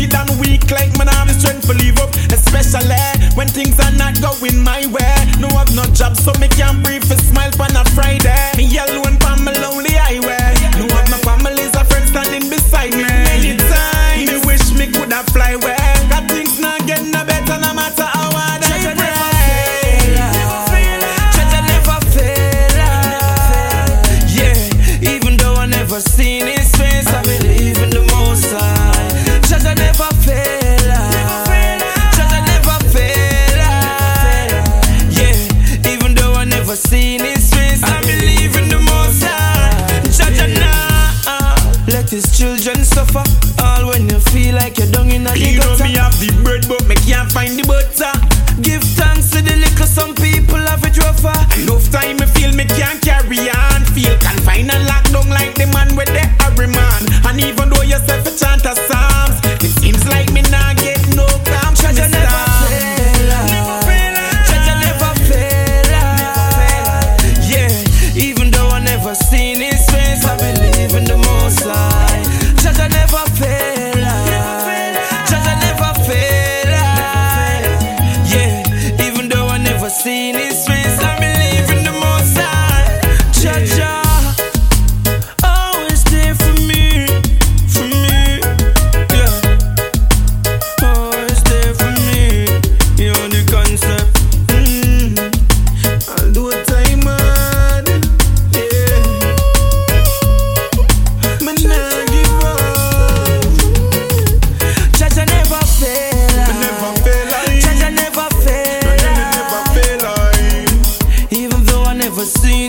defeated and weak like man I have the strength to leave up. Especially when things are not going my way. No I've no job so me can't breathe. A smile on a Friday. Me yell Let his children suffer. All when you feel like you're done in a You know me have the bread, but me can't find the butter. Give thanks to the little, some people have it rougher. Enough time me feel me can't carry on. Feel confined and locked down like the man with the Sweet.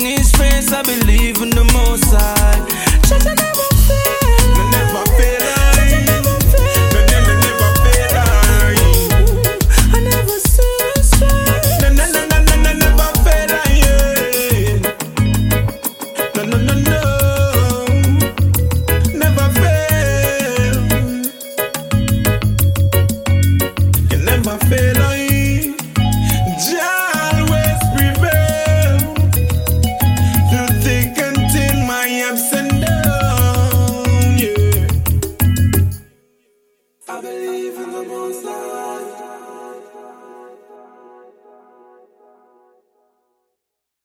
in his face, I believe in the most high.